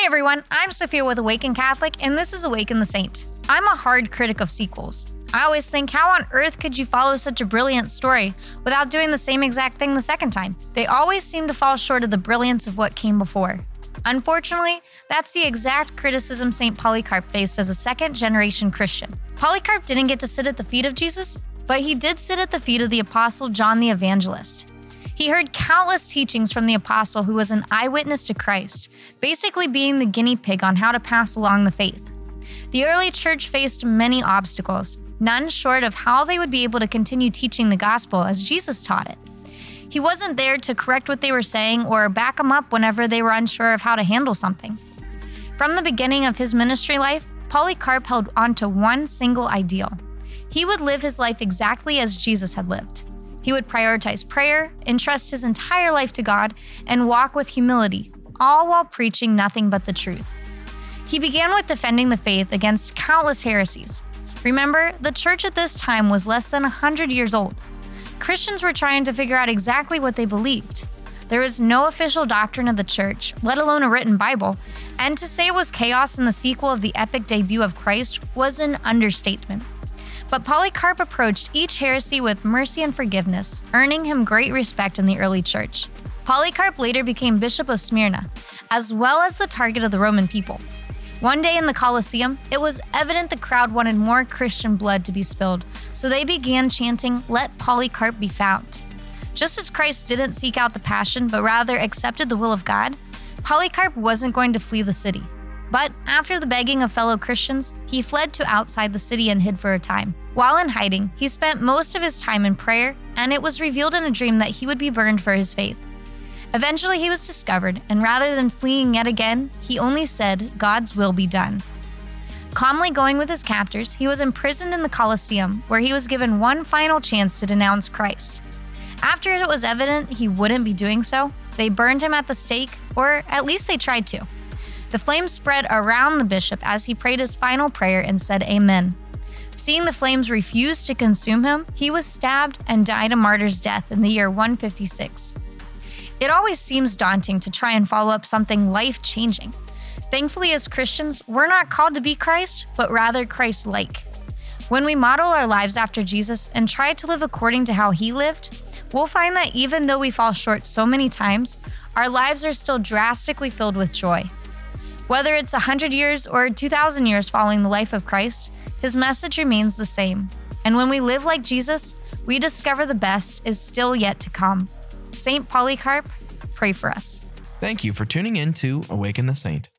Hey everyone, I'm Sophia with Awaken Catholic, and this is Awaken the Saint. I'm a hard critic of sequels. I always think, how on earth could you follow such a brilliant story without doing the same exact thing the second time? They always seem to fall short of the brilliance of what came before. Unfortunately, that's the exact criticism St. Polycarp faced as a second generation Christian. Polycarp didn't get to sit at the feet of Jesus, but he did sit at the feet of the Apostle John the Evangelist. He heard countless teachings from the apostle who was an eyewitness to Christ, basically being the guinea pig on how to pass along the faith. The early church faced many obstacles, none short of how they would be able to continue teaching the gospel as Jesus taught it. He wasn't there to correct what they were saying or back them up whenever they were unsure of how to handle something. From the beginning of his ministry life, Polycarp held on to one single ideal. He would live his life exactly as Jesus had lived. He would prioritize prayer, entrust his entire life to God, and walk with humility, all while preaching nothing but the truth. He began with defending the faith against countless heresies. Remember, the church at this time was less than 100 years old. Christians were trying to figure out exactly what they believed. There was no official doctrine of the church, let alone a written Bible, and to say it was chaos in the sequel of the epic debut of Christ was an understatement. But Polycarp approached each heresy with mercy and forgiveness, earning him great respect in the early church. Polycarp later became Bishop of Smyrna, as well as the target of the Roman people. One day in the Colosseum, it was evident the crowd wanted more Christian blood to be spilled, so they began chanting, Let Polycarp be found. Just as Christ didn't seek out the passion, but rather accepted the will of God, Polycarp wasn't going to flee the city. But after the begging of fellow Christians, he fled to outside the city and hid for a time. While in hiding, he spent most of his time in prayer, and it was revealed in a dream that he would be burned for his faith. Eventually, he was discovered, and rather than fleeing yet again, he only said, God's will be done. Calmly going with his captors, he was imprisoned in the Colosseum, where he was given one final chance to denounce Christ. After it was evident he wouldn't be doing so, they burned him at the stake, or at least they tried to. The flames spread around the bishop as he prayed his final prayer and said, Amen. Seeing the flames refuse to consume him, he was stabbed and died a martyr's death in the year 156. It always seems daunting to try and follow up something life changing. Thankfully, as Christians, we're not called to be Christ, but rather Christ like. When we model our lives after Jesus and try to live according to how he lived, we'll find that even though we fall short so many times, our lives are still drastically filled with joy. Whether it's 100 years or 2,000 years following the life of Christ, his message remains the same. And when we live like Jesus, we discover the best is still yet to come. St. Polycarp, pray for us. Thank you for tuning in to Awaken the Saint.